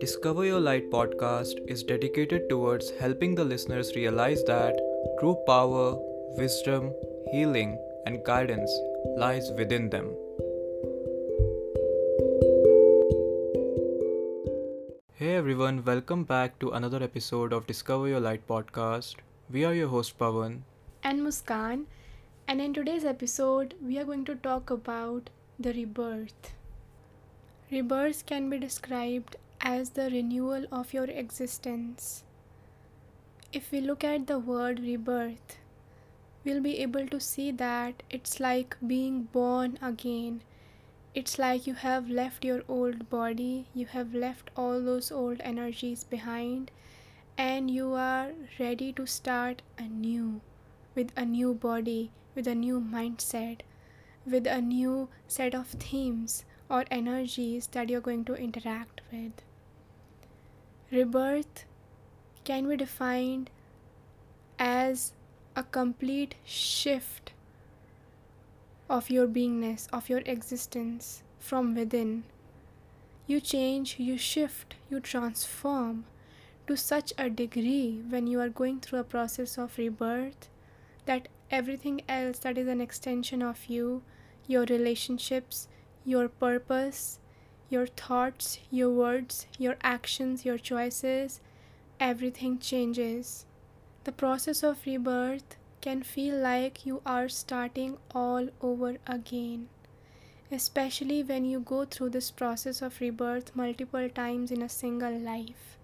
Discover Your Light podcast is dedicated towards helping the listeners realize that true power, wisdom, healing, and guidance lies within them. Hey everyone, welcome back to another episode of Discover Your Light podcast. We are your host Pawan. and Muskan, and in today's episode, we are going to talk about the rebirth. Rebirth can be described as the renewal of your existence. If we look at the word rebirth, we'll be able to see that it's like being born again. It's like you have left your old body, you have left all those old energies behind, and you are ready to start anew with a new body, with a new mindset, with a new set of themes or energies that you're going to interact with. Rebirth can be defined as a complete shift of your beingness, of your existence from within. You change, you shift, you transform to such a degree when you are going through a process of rebirth that everything else that is an extension of you, your relationships, your purpose, your thoughts, your words, your actions, your choices, everything changes. The process of rebirth can feel like you are starting all over again, especially when you go through this process of rebirth multiple times in a single life.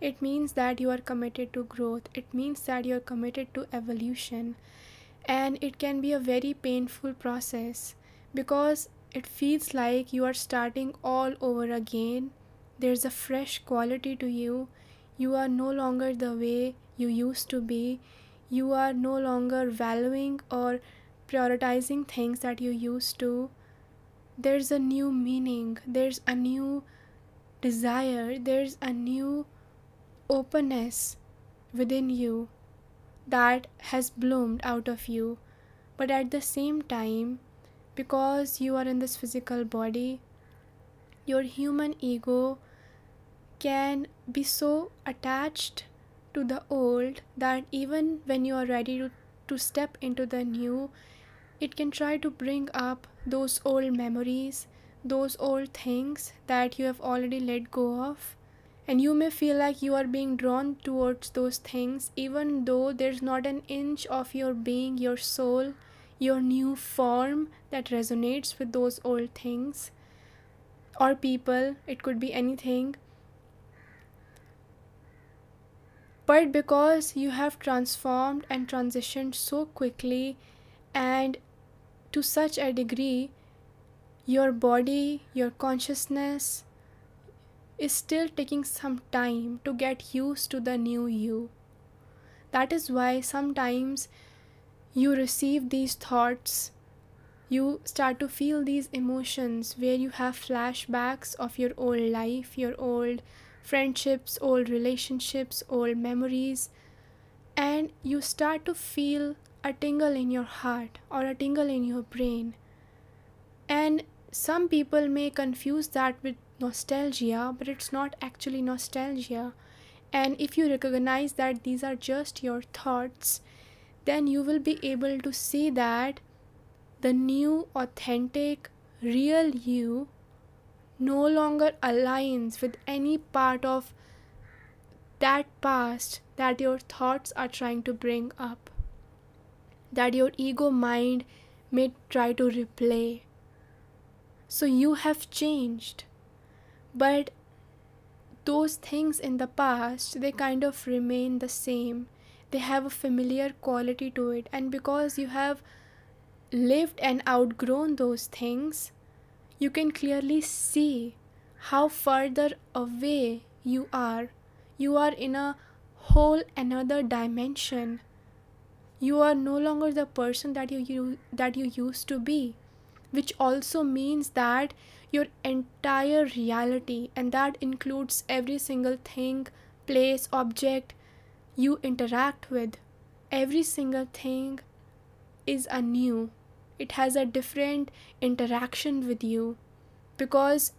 It means that you are committed to growth, it means that you are committed to evolution, and it can be a very painful process because it feels like you are starting all over again. There's a fresh quality to you. You are no longer the way you used to be. You are no longer valuing or prioritizing things that you used to. There's a new meaning, there's a new desire, there's a new openness within you that has bloomed out of you. But at the same time, because you are in this physical body, your human ego can be so attached to the old that even when you are ready to, to step into the new, it can try to bring up those old memories, those old things that you have already let go of. And you may feel like you are being drawn towards those things even though there's not an inch of your being your soul your new form that resonates with those old things or people it could be anything but because you have transformed and transitioned so quickly and to such a degree your body your consciousness is still taking some time to get used to the new you. That is why sometimes you receive these thoughts, you start to feel these emotions where you have flashbacks of your old life, your old friendships, old relationships, old memories, and you start to feel a tingle in your heart or a tingle in your brain. And some people may confuse that with nostalgia, but it's not actually nostalgia. And if you recognize that these are just your thoughts, then you will be able to see that the new, authentic, real you no longer aligns with any part of that past that your thoughts are trying to bring up, that your ego mind may try to replay. So you have changed but those things in the past they kind of remain the same they have a familiar quality to it. And because you have lived and outgrown those things you can clearly see how further away you are. You are in a whole another dimension. You are no longer the person that you, you that you used to be which also means that your entire reality, and that includes every single thing, place, object you interact with. Every single thing is anew, it has a different interaction with you because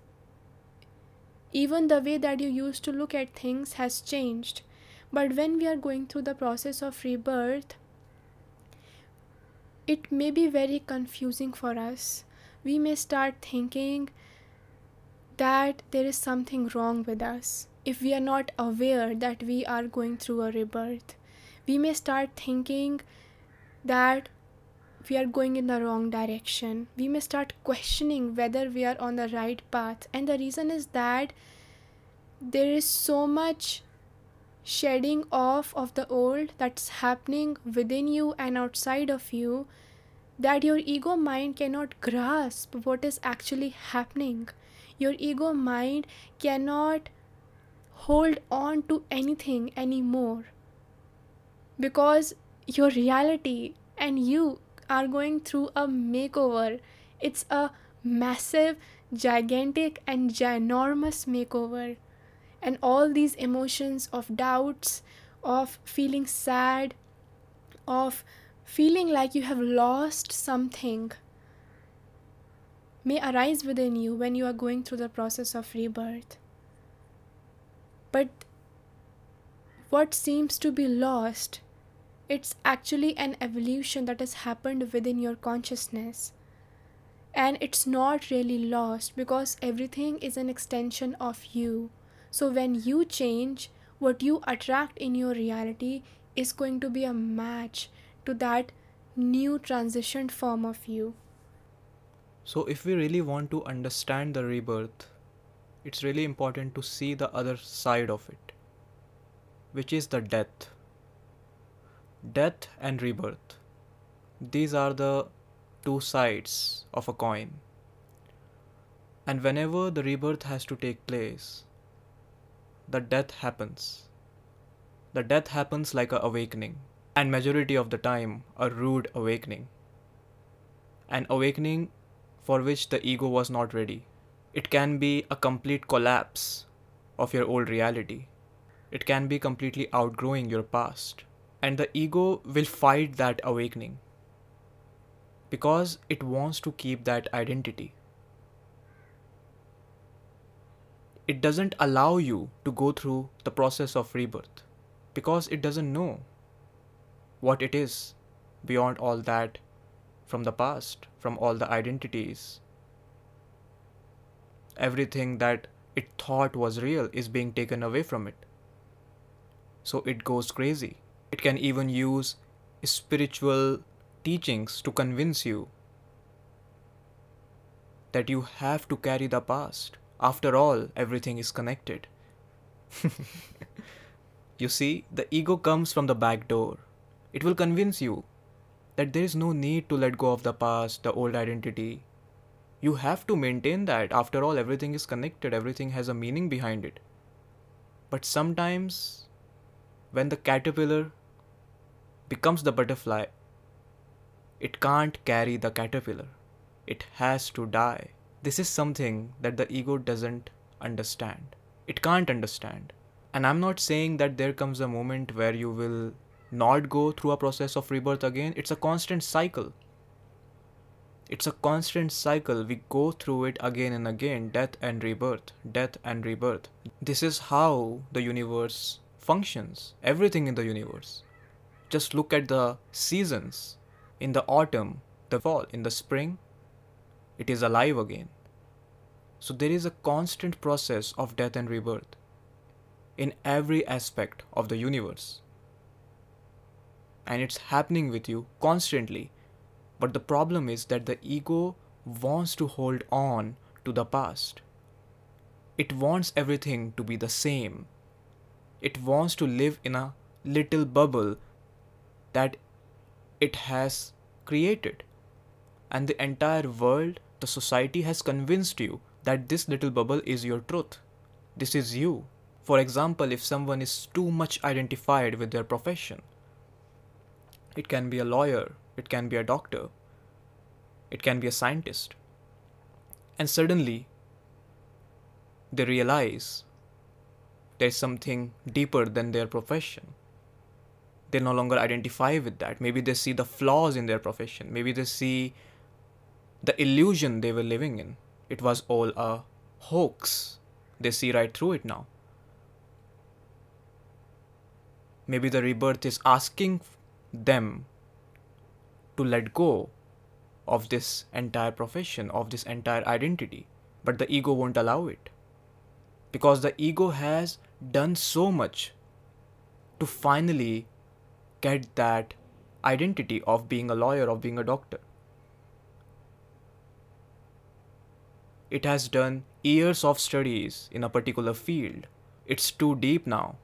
Even the way that you used to look at things has changed. But when we are going through the process of rebirth, it may be very confusing for us. We may start thinking that there is something wrong with us if we are not aware that we are going through a rebirth. We may start thinking that we are going in the wrong direction. We may start questioning whether we are on the right path. And the reason is that there is so much shedding off of the old that's happening within you and outside of you that your ego mind cannot grasp what is actually happening. Your ego mind cannot hold on to anything anymore because your reality and you are going through a makeover. It's a massive, gigantic, and ginormous makeover. And all these emotions of doubts, of feeling sad, of feeling like you have lost something may arise within you when you are going through the process of rebirth. But what seems to be lost it's actually an evolution that has happened within your consciousness. And it's not really lost because everything is an extension of you. So when you change, what you attract in your reality is going to be a match to that new transitioned form of you. So, if we really want to understand the rebirth, it's really important to see the other side of it, which is the death death and rebirth. These are the two sides of a coin. And whenever the rebirth has to take place, the death happens. The death happens like a awakening, and majority of the time a rude awakening. An awakening for which the ego was not ready. It can be a complete collapse of your old reality. It can be completely outgrowing your past and the ego will fight that awakening because it wants to keep that identity. It doesn't allow you to go through the process of rebirth because it doesn't know what it is beyond all that from the past, from all the identities. Everything that it thought was real is being taken away from it. So it goes crazy. It can even use spiritual teachings to convince you that you have to carry the past. After all, everything is connected. you see, the ego comes from the back door. It will convince you that there is no need to let go of the past, the old identity. You have to maintain that. After all, everything is connected, everything has a meaning behind it. But sometimes, when the caterpillar becomes the butterfly, it can't carry the caterpillar. It has to die. This is something that the ego doesn't understand. It can't understand. And I'm not saying that there comes a moment where you will not go through a process of rebirth again. It's a constant cycle. It's a constant cycle. We go through it again and again death and rebirth, death and rebirth. This is how the universe functions, everything in the universe. Just look at the seasons. In the autumn, the fall, in the spring, it is alive again. So there is a constant process of death and rebirth in every aspect of the universe. And it's happening with you constantly. But the problem is that the ego wants to hold on to the past. It wants everything to be the same. It wants to live in a little bubble that it has created. And the entire world, the society has convinced you that this little bubble is your truth. This is you. For example, if someone is too much identified with their profession, it can be a lawyer, it can be a doctor, it can be a scientist. And suddenly, they realize there's something deeper than their profession they no longer identify with that. Maybe they see the flaws in their profession. Maybe they see the illusion they were living in. It was all a hoax. They see right through it now. Maybe the rebirth is asking them to let go of this entire profession, of this entire identity, but the ego won't allow it. Because the ego has done so much to finally get that identity of being a lawyer, of being a doctor. It has done years of studies in a particular field. It's too deep now.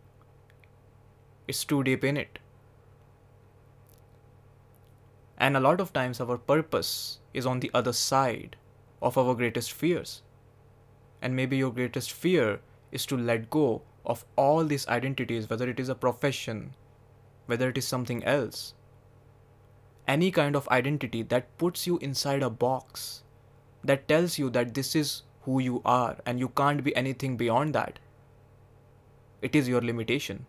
It's too deep in it. And a lot of times, our purpose is on the other side of our greatest fears. And maybe your greatest fear is to let go of all these identities, whether it is a profession, whether it is something else. Any kind of identity that puts you inside a box, that tells you that this is who you are and you can't be anything beyond that. It is your limitation.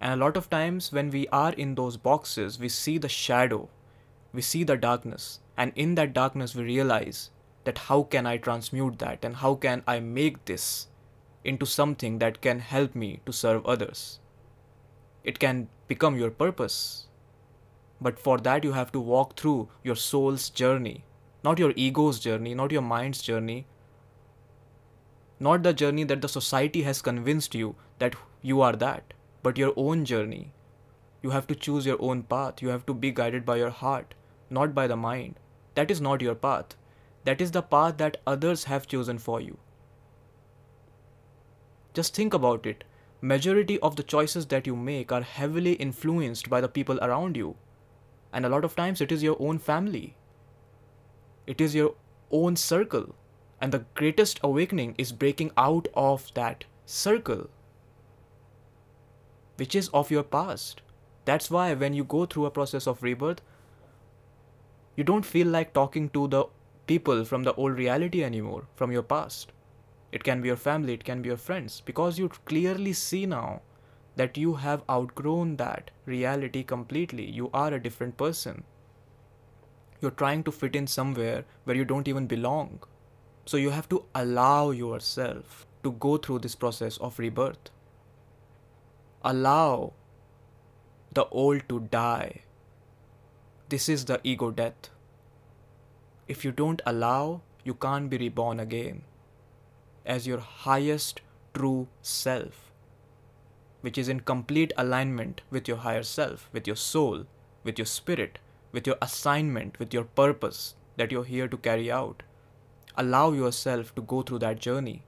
And a lot of times, when we are in those boxes, we see the shadow, we see the darkness, and in that darkness, we realize that how can I transmute that and how can I make this into something that can help me to serve others. It can become your purpose. But for that, you have to walk through your soul's journey, not your ego's journey, not your mind's journey, not the journey that the society has convinced you that you are that but your own journey. You have to choose your own path. You have to be guided by your heart, not by the mind. That is not your path. That is the path that others have chosen for you. Just think about it. Majority of the choices that you make are heavily influenced by the people around you. And a lot of times it is your own family. It is your own circle. And the greatest awakening is breaking out of that circle which is of your past. That's why when you go through a process of rebirth, you don't feel like talking to the people from the old reality anymore, from your past. It can be your family, it can be your friends, because you clearly see now that you have outgrown that reality completely. You are a different person. You're trying to fit in somewhere where you don't even belong. So you have to allow yourself to go through this process of rebirth allow the old to die. This is the ego death. If you don't allow, you can't be reborn again as your highest true self, which is in complete alignment with your higher self, with your soul, with your spirit, with your assignment, with your purpose that you're here to carry out. Allow yourself to go through that journey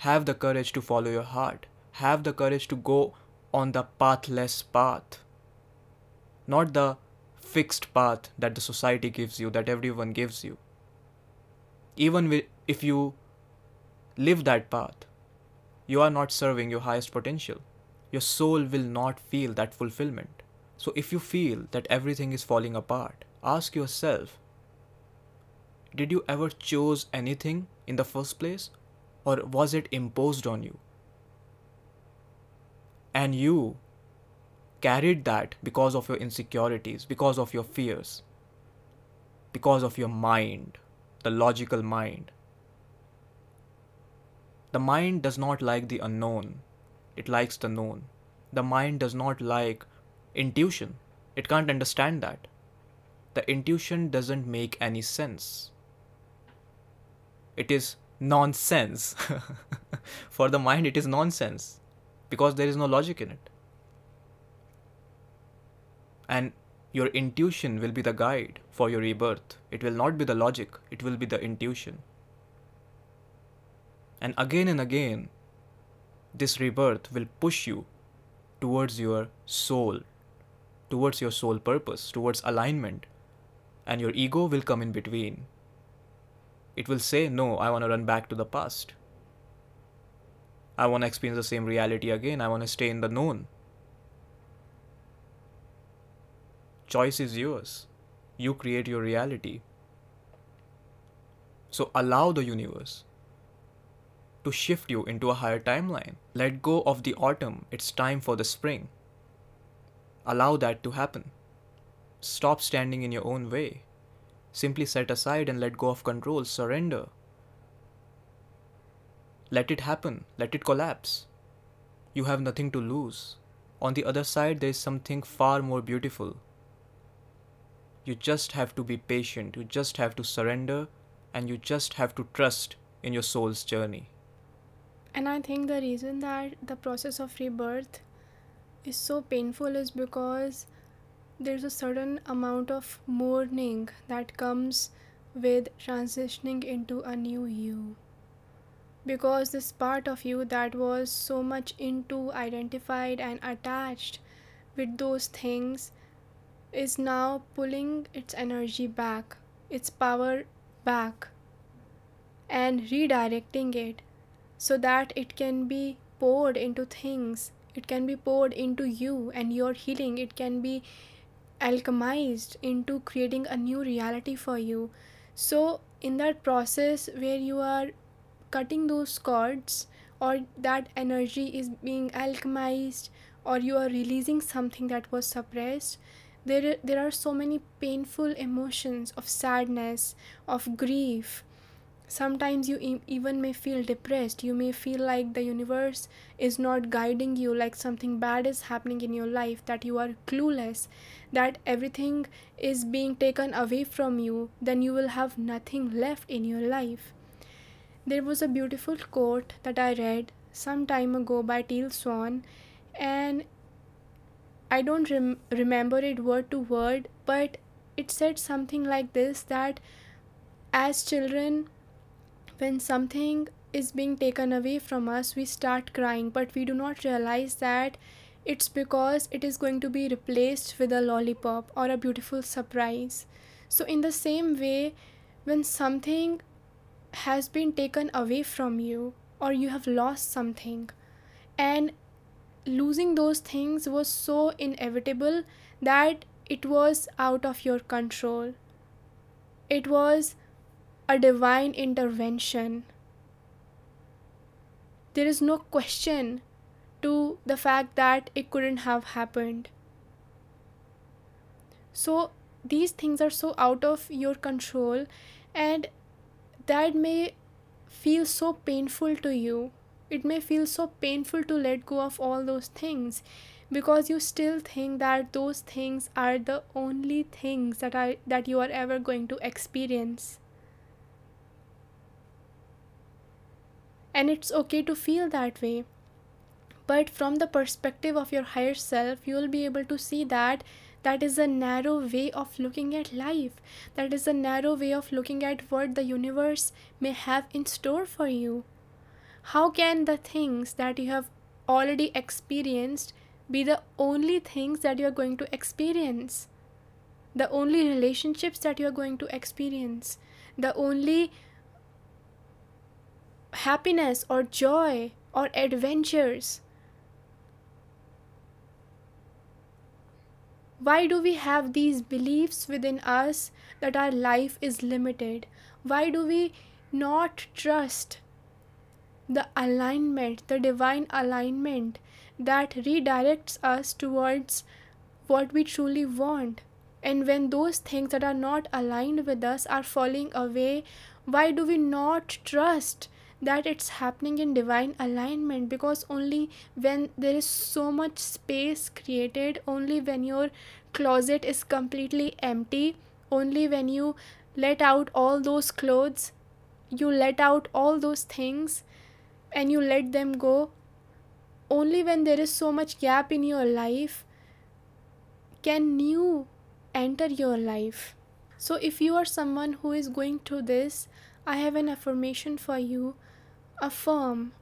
have the courage to follow your heart. Have the courage to go on the pathless path. Not the fixed path that the society gives you, that everyone gives you. Even if you live that path, you are not serving your highest potential. Your soul will not feel that fulfillment. So if you feel that everything is falling apart, ask yourself did you ever choose anything in the first place or was it imposed on you? And you carried that because of your insecurities, because of your fears, because of your mind, the logical mind. The mind does not like the unknown, it likes the known. The mind does not like intuition, it can't understand that. The intuition doesn't make any sense. It is nonsense. For the mind, it is nonsense because there is no logic in it. And your intuition will be the guide for your rebirth. It will not be the logic, it will be the intuition. And again and again, this rebirth will push you towards your soul, towards your soul purpose, towards alignment, and your ego will come in between it will say, No, I want to run back to the past. I want to experience the same reality again. I want to stay in the known. Choice is yours. You create your reality. So allow the universe to shift you into a higher timeline. Let go of the autumn. It's time for the spring. Allow that to happen. Stop standing in your own way. Simply set aside and let go of control, surrender. Let it happen, let it collapse. You have nothing to lose. On the other side, there is something far more beautiful. You just have to be patient, you just have to surrender, and you just have to trust in your soul's journey. And I think the reason that the process of rebirth is so painful is because there's a certain amount of mourning that comes with transitioning into a new you. Because this part of you that was so much into, identified, and attached with those things is now pulling its energy back, its power back, and redirecting it so that it can be poured into things it can be poured into you and your healing it can be alchemized into creating a new reality for you. So in that process where you are cutting those cords or that energy is being alchemized or you are releasing something that was suppressed there there are so many painful emotions of sadness of grief sometimes you even may feel depressed. You may feel like the universe is not guiding you like something bad is happening in your life that you are clueless that everything is being taken away from you then you will have nothing left in your life. There was a beautiful quote that i read some time ago by teal swan and i don't rem- remember it word to word but it said something like this that as children when something is being taken away from us, we start crying, but we do not realize that it's because it is going to be replaced with a lollipop or a beautiful surprise. So, in the same way, when something has been taken away from you or you have lost something, and losing those things was so inevitable that it was out of your control. It was a divine intervention. There is no question to the fact that it couldn't have happened. So, these things are so out of your control, and that may feel so painful to you. It may feel so painful to let go of all those things because you still think that those things are the only things that are that you are ever going to experience and it's okay to feel that way. But from the perspective of your higher self you will be able to see that that is a narrow way of looking at life. That is a narrow way of looking at what the universe may have in store for you. How can the things that you have already experienced be the only things that you are going to experience? The only relationships that you are going to experience? The only happiness or joy or adventures. Why do we have these beliefs within us that our life is limited? Why do we not trust the alignment, the divine alignment that redirects us towards what we truly want? And when those things that are not aligned with us are falling away, why do we not trust that it's happening in divine alignment because only when there is so much space created only when your closet is completely empty only when you let out all those clothes you let out all those things and you let them go only when there is so much gap in your life can you enter your life. So if you are someone who is going through this i have an affirmation for you affirm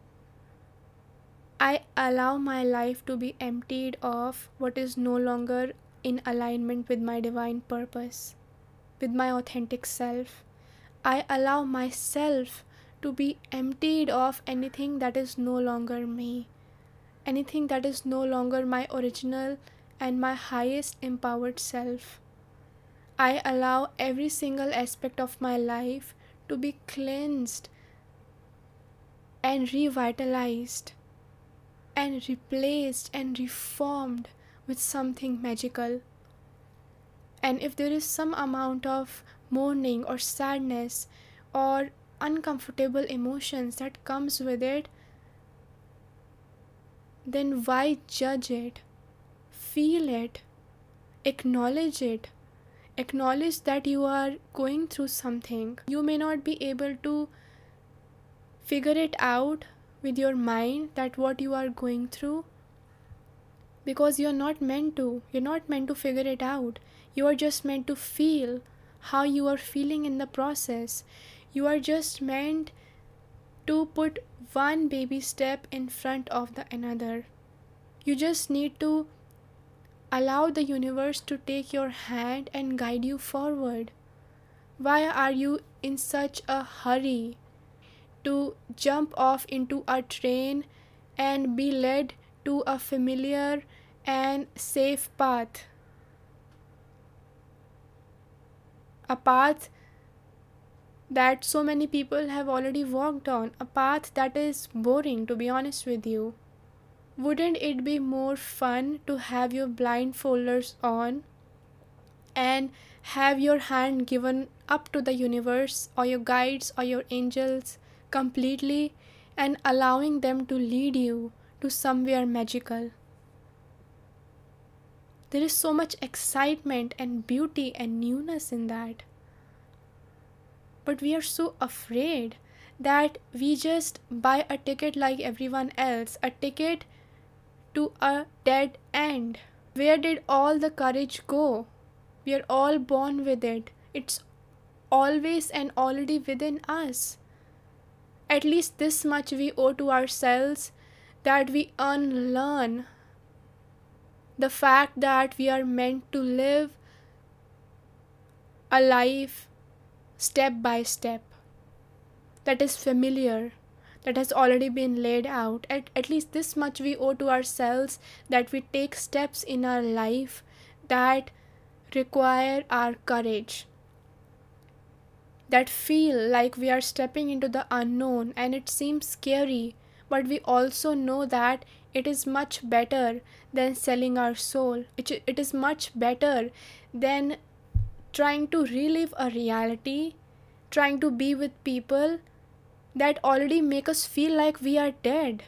I allow my life to be emptied of what is no longer in alignment with my divine purpose, with my authentic self. I allow myself to be emptied of anything that is no longer me, anything that is no longer my original and my highest empowered self. I allow every single aspect of my life to be cleansed and revitalized and replaced and reformed with something magical. And if there is some amount of mourning or sadness or uncomfortable emotions that comes with it then why judge it? Feel it. Acknowledge it. Acknowledge that you are going through something. You may not be able to figure it out with your mind that what you are going through because you're not meant to you're not meant to figure it out. You are just meant to feel how you are feeling in the process. You are just meant to put one baby step in front of the another. You just need to allow the universe to take your hand and guide you forward. Why are you in such a hurry to jump off into a train and be led to a familiar and safe path. A path that so many people have already walked on, a path that is boring, to be honest with you. Wouldn't it be more fun to have your blindfolders on and have your hand given up to the universe or your guides or your angels completely and allowing them to lead you to somewhere magical. There is so much excitement and beauty and newness in that. But we are so afraid that we just buy a ticket like everyone else, a ticket to a dead end. Where did all the courage go? We are all born with it. It's always and already within us at least this much we owe to ourselves that we unlearn the fact that we are meant to live a life step by step that is familiar that has already been laid out. At, at least this much we owe to ourselves that we take steps in our life that require our courage that feel like we are stepping into the unknown and it seems scary, but we also know that it is much better than selling our soul. It, it is much better than trying to relive a reality, trying to be with people that already make us feel like we are dead.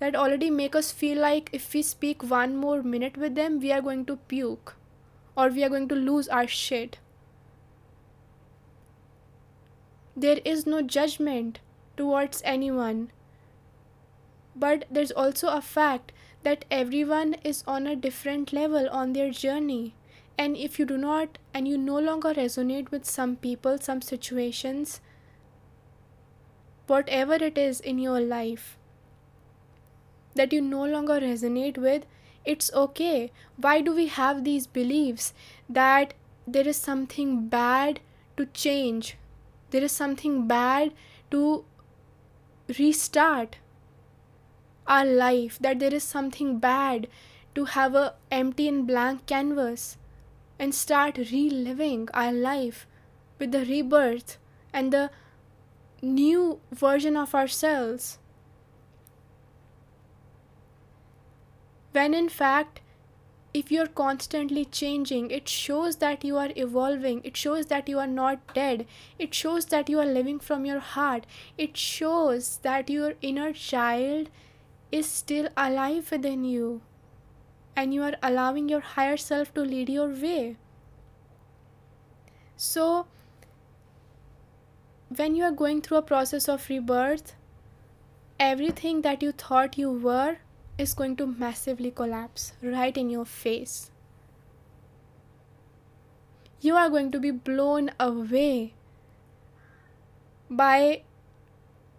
That already make us feel like if we speak one more minute with them, we are going to puke or we are going to lose our shit there is no judgment towards anyone. But there's also a fact that everyone is on a different level on their journey. And if you do not, and you no longer resonate with some people, some situations, whatever it is in your life that you no longer resonate with, it's okay. Why do we have these beliefs that there is something bad to change, there is something bad to restart our life that there is something bad to have a empty and blank canvas and start reliving our life with the rebirth and the new version of ourselves. When in fact if you're constantly changing, it shows that you are evolving. It shows that you are not dead. It shows that you are living from your heart. It shows that your inner child is still alive within you. And you are allowing your higher self to lead your way. So, when you are going through a process of rebirth, everything that you thought you were is going to massively collapse right in your face. You are going to be blown away by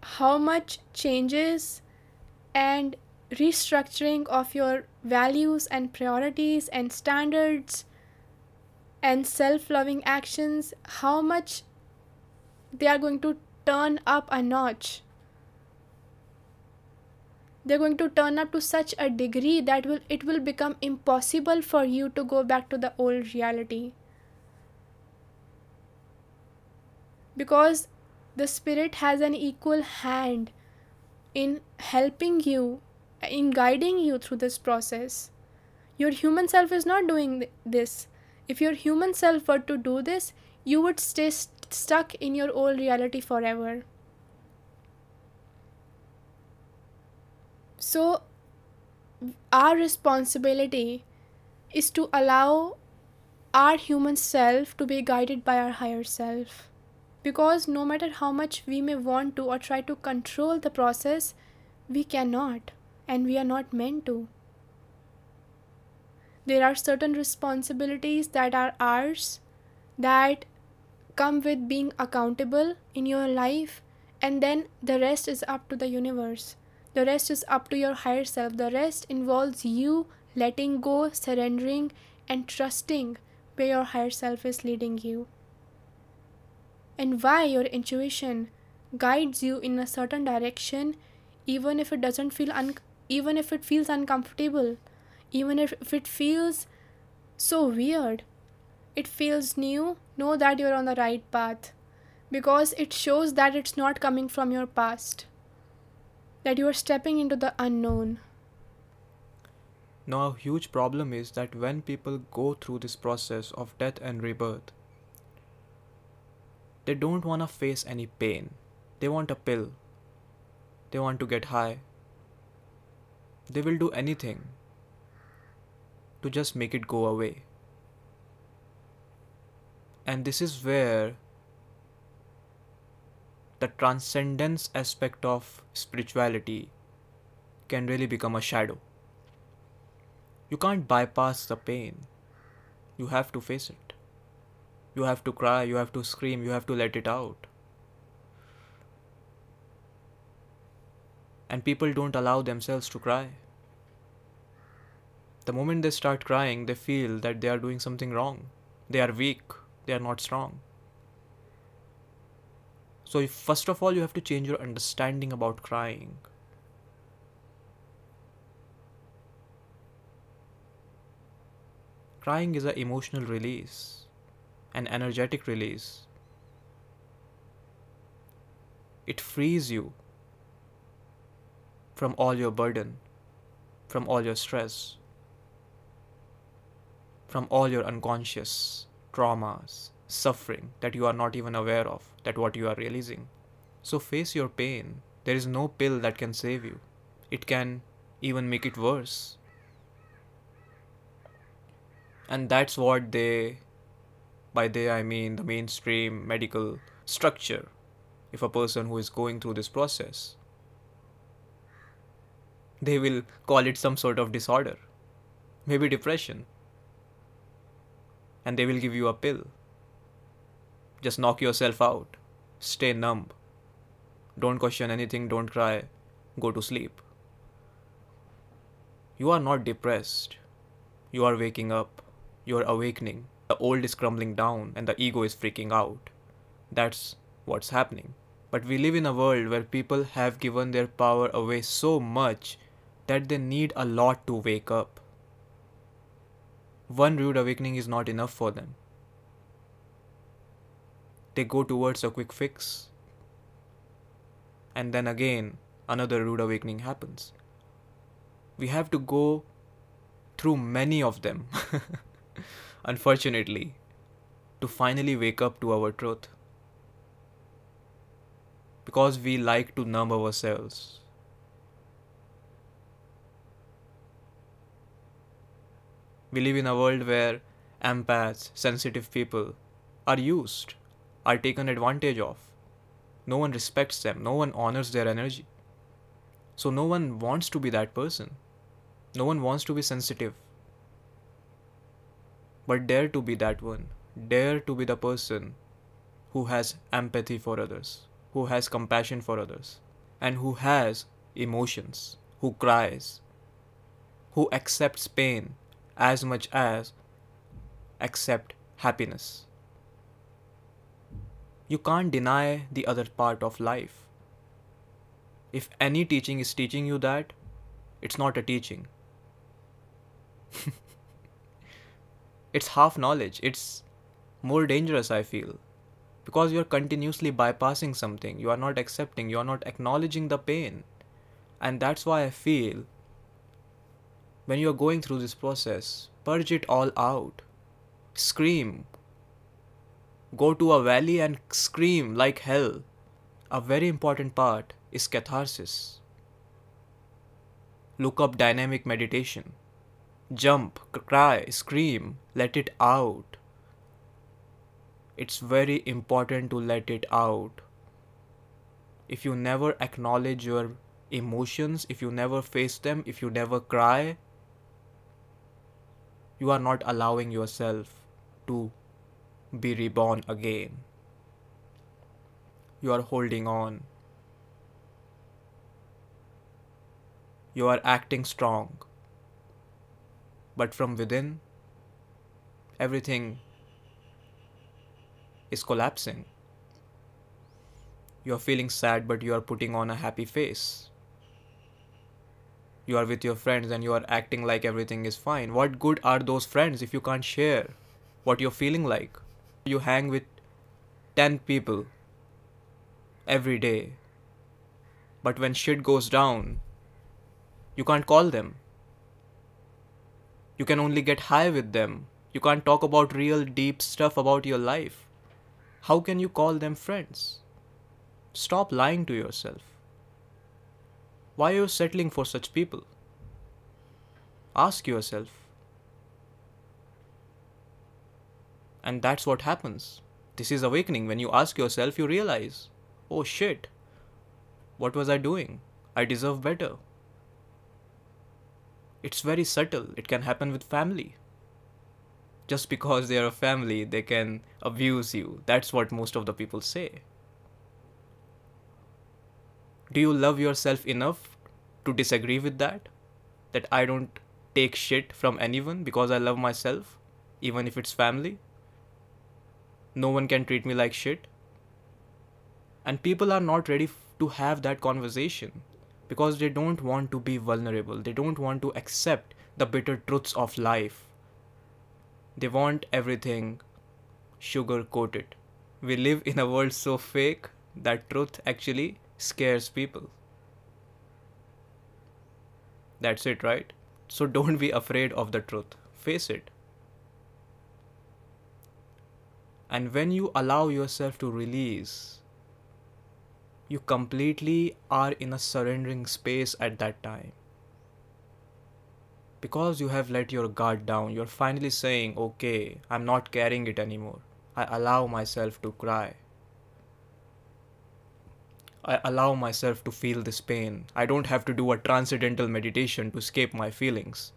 how much changes and restructuring of your values and priorities and standards and self loving actions, how much they are going to turn up a notch they're going to turn up to such a degree that will it will become impossible for you to go back to the old reality. Because the spirit has an equal hand in helping you in guiding you through this process. Your human self is not doing this. If your human self were to do this, you would stay st- stuck in your old reality forever. So, our responsibility is to allow our human self to be guided by our higher self. Because no matter how much we may want to or try to control the process, we cannot and we are not meant to. There are certain responsibilities that are ours that come with being accountable in your life, and then the rest is up to the universe. The rest is up to your higher self. The rest involves you letting go, surrendering, and trusting where your higher self is leading you. And why your intuition guides you in a certain direction even if it doesn't feel un- even if it feels uncomfortable even if, if it feels so weird it feels new know that you're on the right path because it shows that it's not coming from your past that you are stepping into the unknown Now, a huge problem is that when people go through this process of death and rebirth, they don't want to face any pain. They want a pill. They want to get high. They will do anything to just make it go away. And this is where the transcendence aspect of spirituality can really become a shadow. You can't bypass the pain. You have to face it. You have to cry, you have to scream, you have to let it out. And people don't allow themselves to cry. The moment they start crying, they feel that they are doing something wrong. They are weak, they are not strong. So, first of all, you have to change your understanding about crying. Crying is an emotional release, an energetic release. It frees you from all your burden, from all your stress, from all your unconscious traumas, suffering that you are not even aware of, that what you are releasing. So face your pain. There is no pill that can save you. It can even make it worse. And that's what they, by they I mean the mainstream medical structure, if a person who is going through this process, they will call it some sort of disorder, maybe depression, and they will give you a pill. Just knock yourself out, stay numb, don't question anything, don't cry, go to sleep. You are not depressed, you are waking up you're awakening. The old is crumbling down and the ego is freaking out. That's what's happening. But we live in a world where people have given their power away so much that they need a lot to wake up. One rude awakening is not enough for them. They go towards a quick fix. And then again, another rude awakening happens. We have to go through many of them. unfortunately, to finally wake up to our truth. Because we like to numb ourselves. We live in a world where empaths, sensitive people, are used, are taken advantage of. No one respects them, no one honors their energy. So, no one wants to be that person. No one wants to be sensitive but dare to be that one. Dare to be the person who has empathy for others, who has compassion for others, and who has emotions, who cries, who accepts pain as much as accept happiness. You can't deny the other part of life. If any teaching is teaching you that, it's not a teaching. it's half knowledge. It's more dangerous, I feel. Because you're continuously bypassing something, you are not accepting, you are not acknowledging the pain. And that's why I feel when you're going through this process, purge it all out. Scream. Go to a valley and scream like hell. A very important part is catharsis. Look up dynamic meditation. Jump, cry, scream, let it out. It's very important to let it out. If you never acknowledge your emotions, if you never face them, if you never cry, you are not allowing yourself to be reborn again. You are holding on. You are acting strong. But from within, everything is collapsing. You are feeling sad, but you are putting on a happy face. You are with your friends and you are acting like everything is fine. What good are those friends if you can't share what you're feeling like? You hang with 10 people every day, but when shit goes down, you can't call them. You can only get high with them. You can't talk about real deep stuff about your life. How can you call them friends? Stop lying to yourself. Why are you settling for such people? Ask yourself. And that's what happens. This is awakening. When you ask yourself, you realize, oh shit, what was I doing? I deserve better. It's very subtle. It can happen with family. Just because they are a family, they can abuse you. That's what most of the people say. Do you love yourself enough to disagree with that? That I don't take shit from anyone because I love myself, even if it's family? No one can treat me like shit? And people are not ready to have that conversation because they don't want to be vulnerable. They don't want to accept the bitter truths of life. They want everything sugar coated. We live in a world so fake that truth actually scares people. That's it, right? So don't be afraid of the truth. Face it. And when you allow yourself to release, you completely are in a surrendering space at that time. Because you have let your guard down, you're finally saying, okay, I'm not carrying it anymore. I allow myself to cry. I allow myself to feel this pain. I don't have to do a transcendental meditation to escape my feelings.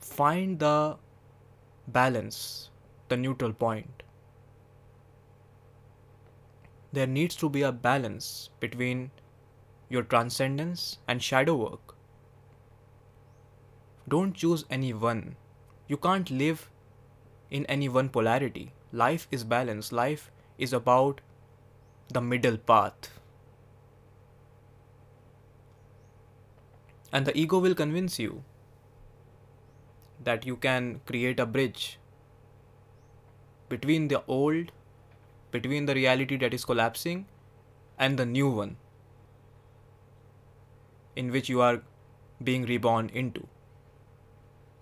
Find the balance, the neutral point. There needs to be a balance between your transcendence and shadow work. Don't choose any one. You can't live in any one polarity. Life is balance. Life is about the middle path. And the ego will convince you that you can create a bridge between the old, between the reality that is collapsing, and the new one in which you are being reborn into.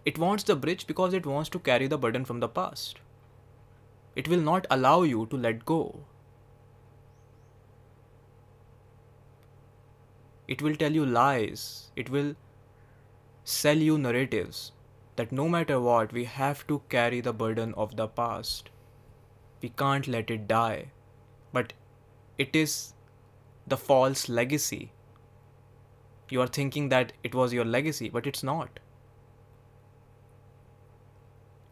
It wants the bridge because it wants to carry the burden from the past. It will not allow you to let go. It will tell you lies. It will sell you narratives that no matter what, we have to carry the burden of the past. We can't let it die. But it is the false legacy. You are thinking that it was your legacy, but it's not.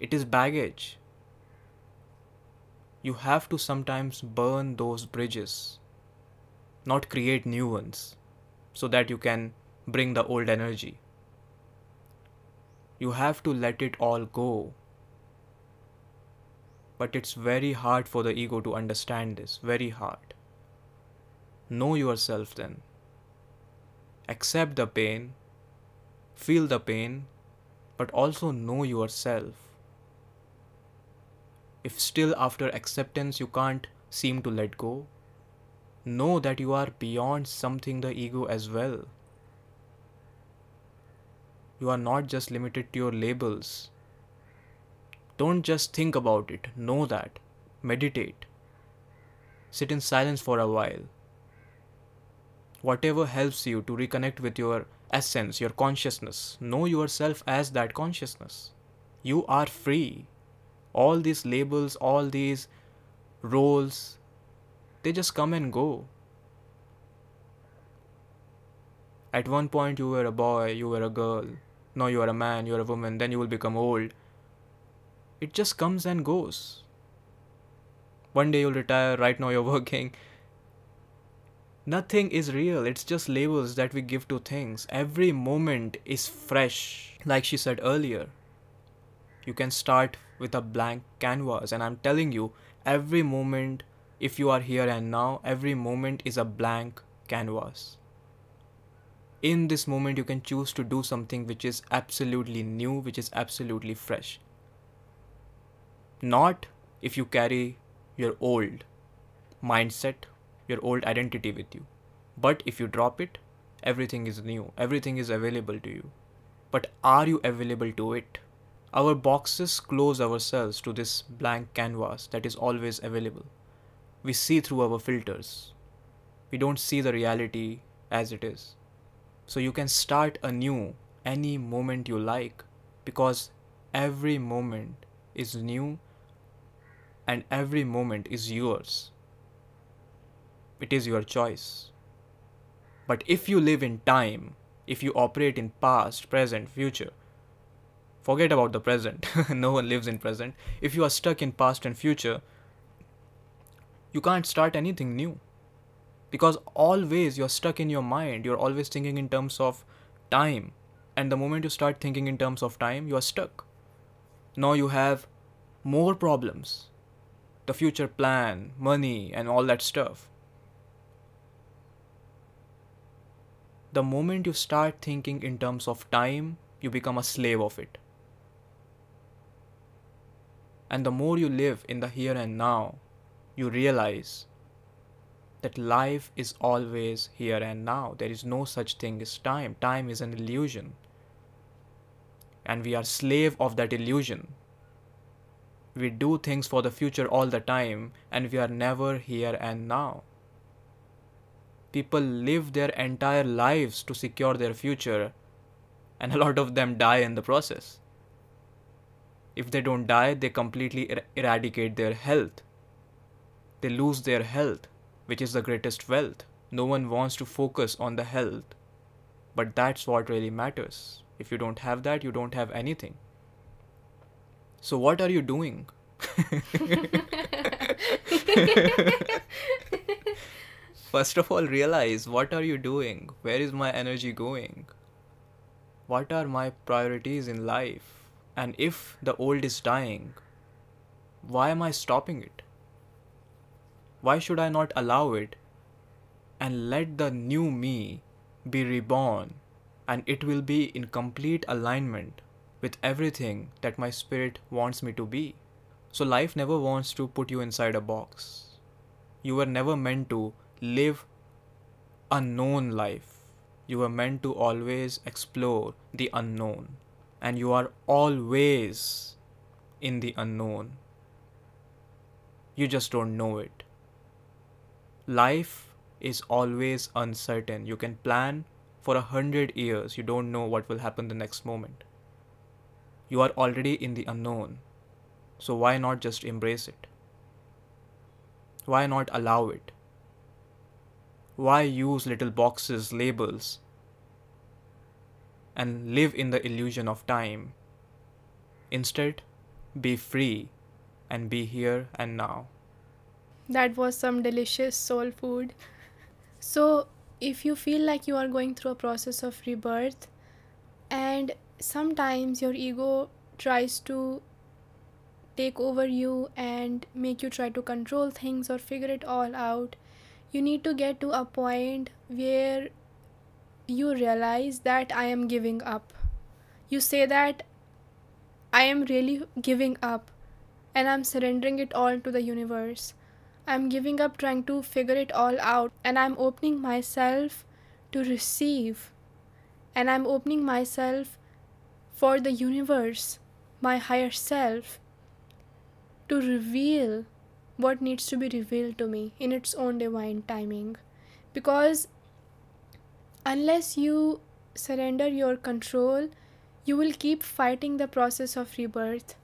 It is baggage. You have to sometimes burn those bridges, not create new ones so that you can bring the old energy. You have to let it all go. But it's very hard for the ego to understand this, very hard. Know yourself then. Accept the pain, feel the pain, but also know yourself. If still after acceptance you can't seem to let go, know that you are beyond something the ego as well. You are not just limited to your labels. Don't just think about it, know that. Meditate. Sit in silence for a while. Whatever helps you to reconnect with your essence, your consciousness, know yourself as that consciousness. You are free. All these labels, all these roles, they just come and go. At one point, you were a boy, you were a girl. Now you are a man, you are a woman, then you will become old. It just comes and goes. One day you'll retire, right now you're working. Nothing is real, it's just labels that we give to things. Every moment is fresh, like she said earlier. You can start with a blank canvas, and I'm telling you, every moment, if you are here and now, every moment is a blank canvas in this moment you can choose to do something which is absolutely new which is absolutely fresh not if you carry your old mindset your old identity with you. But if you drop it everything is new. Everything is available to you. But are you available to it? Our boxes close ourselves to this blank canvas that is always available. We see through our filters. We don't see the reality as it is. So you can start anew any moment you like because every moment is new and every moment is yours. It is your choice. But if you live in time, if you operate in past, present, future, forget about the present. no one lives in present. If you are stuck in past and future, you can't start anything new because always you're stuck in your mind you're always thinking in terms of time and the moment you start thinking in terms of time you are stuck now you have more problems the future plan money and all that stuff the moment you start thinking in terms of time you become a slave of it and the more you live in the here and now you realize that life is always here and now. There is no such thing as time. Time is an illusion. And we are slave of that illusion. We do things for the future all the time and we are never here and now. People live their entire lives to secure their future and a lot of them die in the process. If they don't die, they completely er- eradicate their health. They lose their health which is the greatest wealth. No one wants to focus on the health, but that's what really matters. If you don't have that, you don't have anything. So, what are you doing? First of all, realize what are you doing? Where is my energy going? What are my priorities in life? And if the old is dying, why am I stopping it? Why should I not allow it and let the new me be reborn and it will be in complete alignment with everything that my spirit wants me to be? So, life never wants to put you inside a box. You were never meant to live a known life. You were meant to always explore the unknown. And you are always in the unknown. You just don't know it life is always uncertain. You can plan for a hundred years, you don't know what will happen the next moment. You are already in the unknown, so why not just embrace it? Why not allow it? Why use little boxes, labels, and live in the illusion of time? Instead, be free and be here and now. That was some delicious soul food. So, if you feel like you are going through a process of rebirth, and sometimes your ego tries to take over you and make you try to control things or figure it all out, you need to get to a point where you realize that I am giving up. You say that I am really giving up and I'm surrendering it all to the universe. I'm giving up trying to figure it all out and I'm opening myself to receive. And I'm opening myself for the universe, my higher self, to reveal what needs to be revealed to me in its own divine timing. Because unless you surrender your control, you will keep fighting the process of rebirth.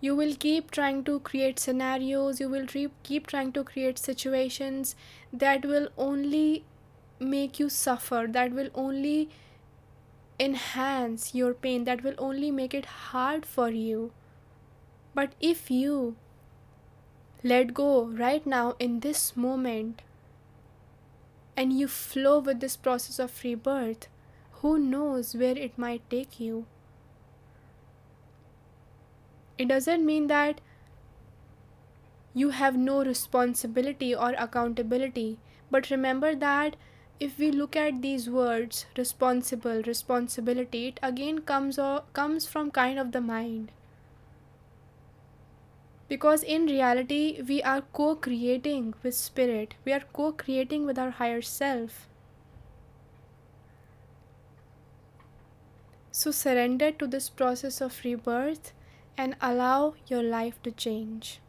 You will keep trying to create scenarios, you will re- keep trying to create situations that will only make you suffer, that will only enhance your pain, that will only make it hard for you. But if you let go right now in this moment and you flow with this process of rebirth, who knows where it might take you? It doesn't mean that you have no responsibility or accountability, but remember that if we look at these words responsible responsibility it again comes or comes from kind of the mind. Because in reality we are co-creating with spirit. We are co-creating with our higher self. So surrender to this process of rebirth and allow your life to change.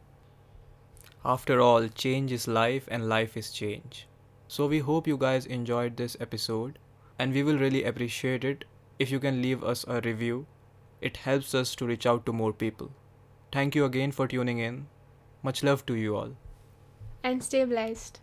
After all, change is life and life is change. So we hope you guys enjoyed this episode and we will really appreciate it if you can leave us a review. It helps us to reach out to more people. Thank you again for tuning in. Much love to you all. and stay blessed